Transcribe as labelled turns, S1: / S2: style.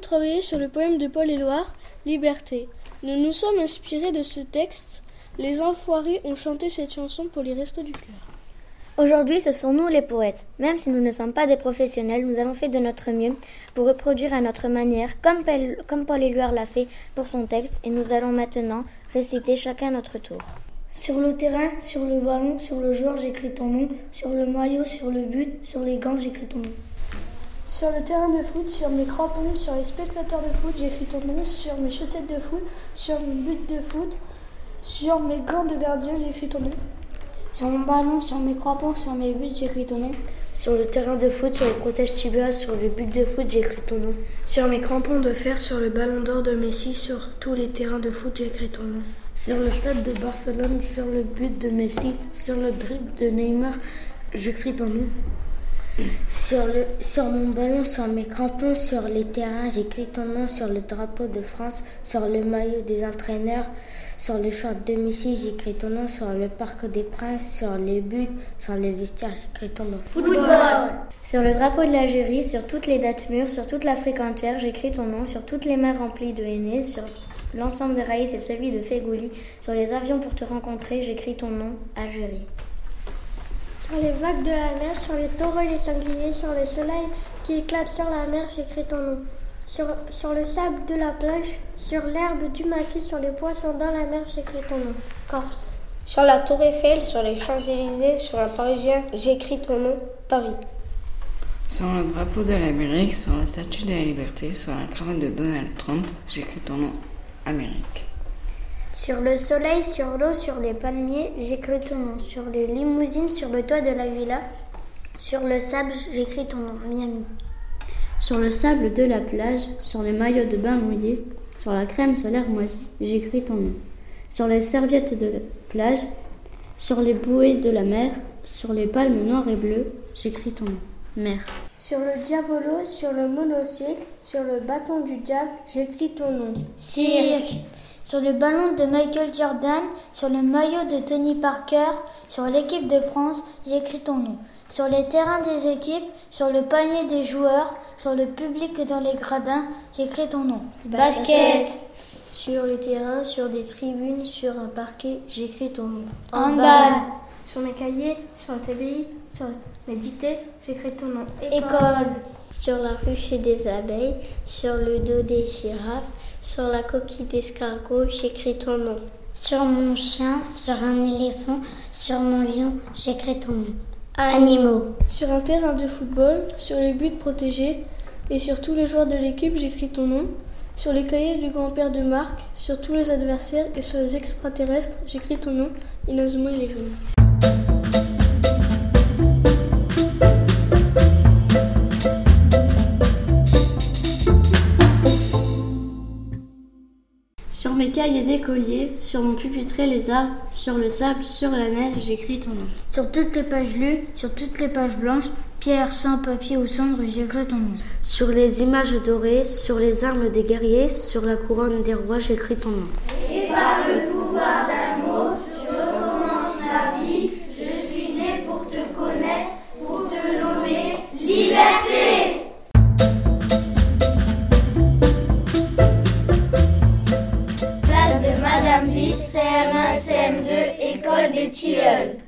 S1: travaillé sur le poème de Paul Éluard, Liberté. Nous nous sommes inspirés de ce texte. Les enfoirés ont chanté cette chanson pour les restos du cœur.
S2: Aujourd'hui, ce sont nous les poètes. Même si nous ne sommes pas des professionnels, nous avons fait de notre mieux pour reproduire à notre manière, comme, Paul Éluard l'a fait pour son texte, et nous allons maintenant réciter chacun notre tour.
S3: Sur le terrain, sur le ballon, sur le joueur, j'écris ton nom. Sur le maillot, sur le but, sur les gants, j'écris ton nom.
S4: Sur le terrain de foot, sur mes crampons, sur les spectateurs de foot, j'écris ton nom. Sur mes chaussettes de foot, sur mon but de foot, sur mes gants de gardien, j'écris ton nom.
S5: Sur mon ballon, sur mes crampons, sur mes buts, j'écris ton nom.
S6: Sur le terrain de foot, sur le protège tibia, sur le but de foot, j'écris ton nom.
S7: Sur mes crampons de fer, sur le ballon d'or de Messi, sur tous les terrains de foot, j'écris ton nom.
S8: Sur le stade de Barcelone, sur le but de Messi, sur le dribble de Neymar, j'écris ton nom.
S9: Sur, le, sur mon ballon, sur mes crampons, sur les terrains, j'écris ton nom sur le drapeau de France, sur le maillot des entraîneurs, sur le short de Messi, j'écris ton nom, sur le parc des princes, sur les buts, sur les vestiaires, j'écris ton nom.
S2: Football Sur le drapeau de l'Algérie, sur toutes les dates mûres, sur toute l'Afrique entière, j'écris ton nom, sur toutes les mains remplies de hainés, sur L'ensemble de Raïs et celui de Fégouli. Sur les avions pour te rencontrer, j'écris ton nom, Algérie.
S10: Sur les vagues de la mer, sur les taureaux et les sangliers, sur le soleil qui éclate sur la mer, j'écris ton nom. Sur, sur, le sable de la plage, sur l'herbe du maquis, sur les poissons dans la mer, j'écris ton nom. Corse.
S11: Sur la tour Eiffel, sur les Champs-Élysées, sur un Parisien, j'écris ton nom, Paris.
S12: Sur le drapeau de l'Amérique, sur la statue de la liberté, sur la cravate de Donald Trump, j'écris ton nom, Amérique.
S10: Sur le soleil, sur l'eau, sur les palmiers, j'écris ton nom. Sur les limousines, sur le toit de la villa, sur le sable, j'écris ton nom, Miami.
S5: Sur le sable de la plage, sur les maillots de bain mouillés, sur la crème solaire moisie, j'écris ton nom. Sur les serviettes de plage, sur les bouées de la mer, sur les palmes noires et bleues, j'écris ton nom, mer.
S10: Sur le diabolo, sur le monocycle, sur le bâton du diable, j'écris ton nom.
S13: Cirque. Sur le ballon de Michael Jordan, sur le maillot de Tony Parker, sur l'équipe de France, j'écris ton nom. Sur les terrains des équipes, sur le panier des joueurs, sur le public dans les gradins, j'écris ton nom.
S10: Basket.
S6: Sur les terrains, sur des tribunes, sur un parquet, j'écris ton nom.
S10: Handball.
S4: Sur mes cahiers, sur le TBI, sur mes dictées, j'écris ton nom.
S10: École.
S9: Sur la ruche des abeilles, sur le dos des girafes, sur la coquille d'escargot, j'écris ton nom.
S14: Sur mon chien, sur un éléphant, sur mon lion, j'écris ton nom.
S10: Animaux.
S1: Sur un terrain de football, sur les buts protégés et sur tous les joueurs de l'équipe, j'écris ton nom. Sur les cahiers du grand-père de Marc, sur tous les adversaires et sur les extraterrestres, j'écris ton nom, Inazuma Eleven.
S5: Sur mes cahiers d'écolier, sur mon pupitré les arbres, sur le sable, sur la neige, j'écris ton nom.
S13: Sur toutes les pages lues, sur toutes les pages blanches, pierre, sang, papier ou cendre, j'écris ton nom.
S6: Sur les images dorées, sur les armes des guerriers, sur la couronne des rois, j'écris ton nom.
S15: Place de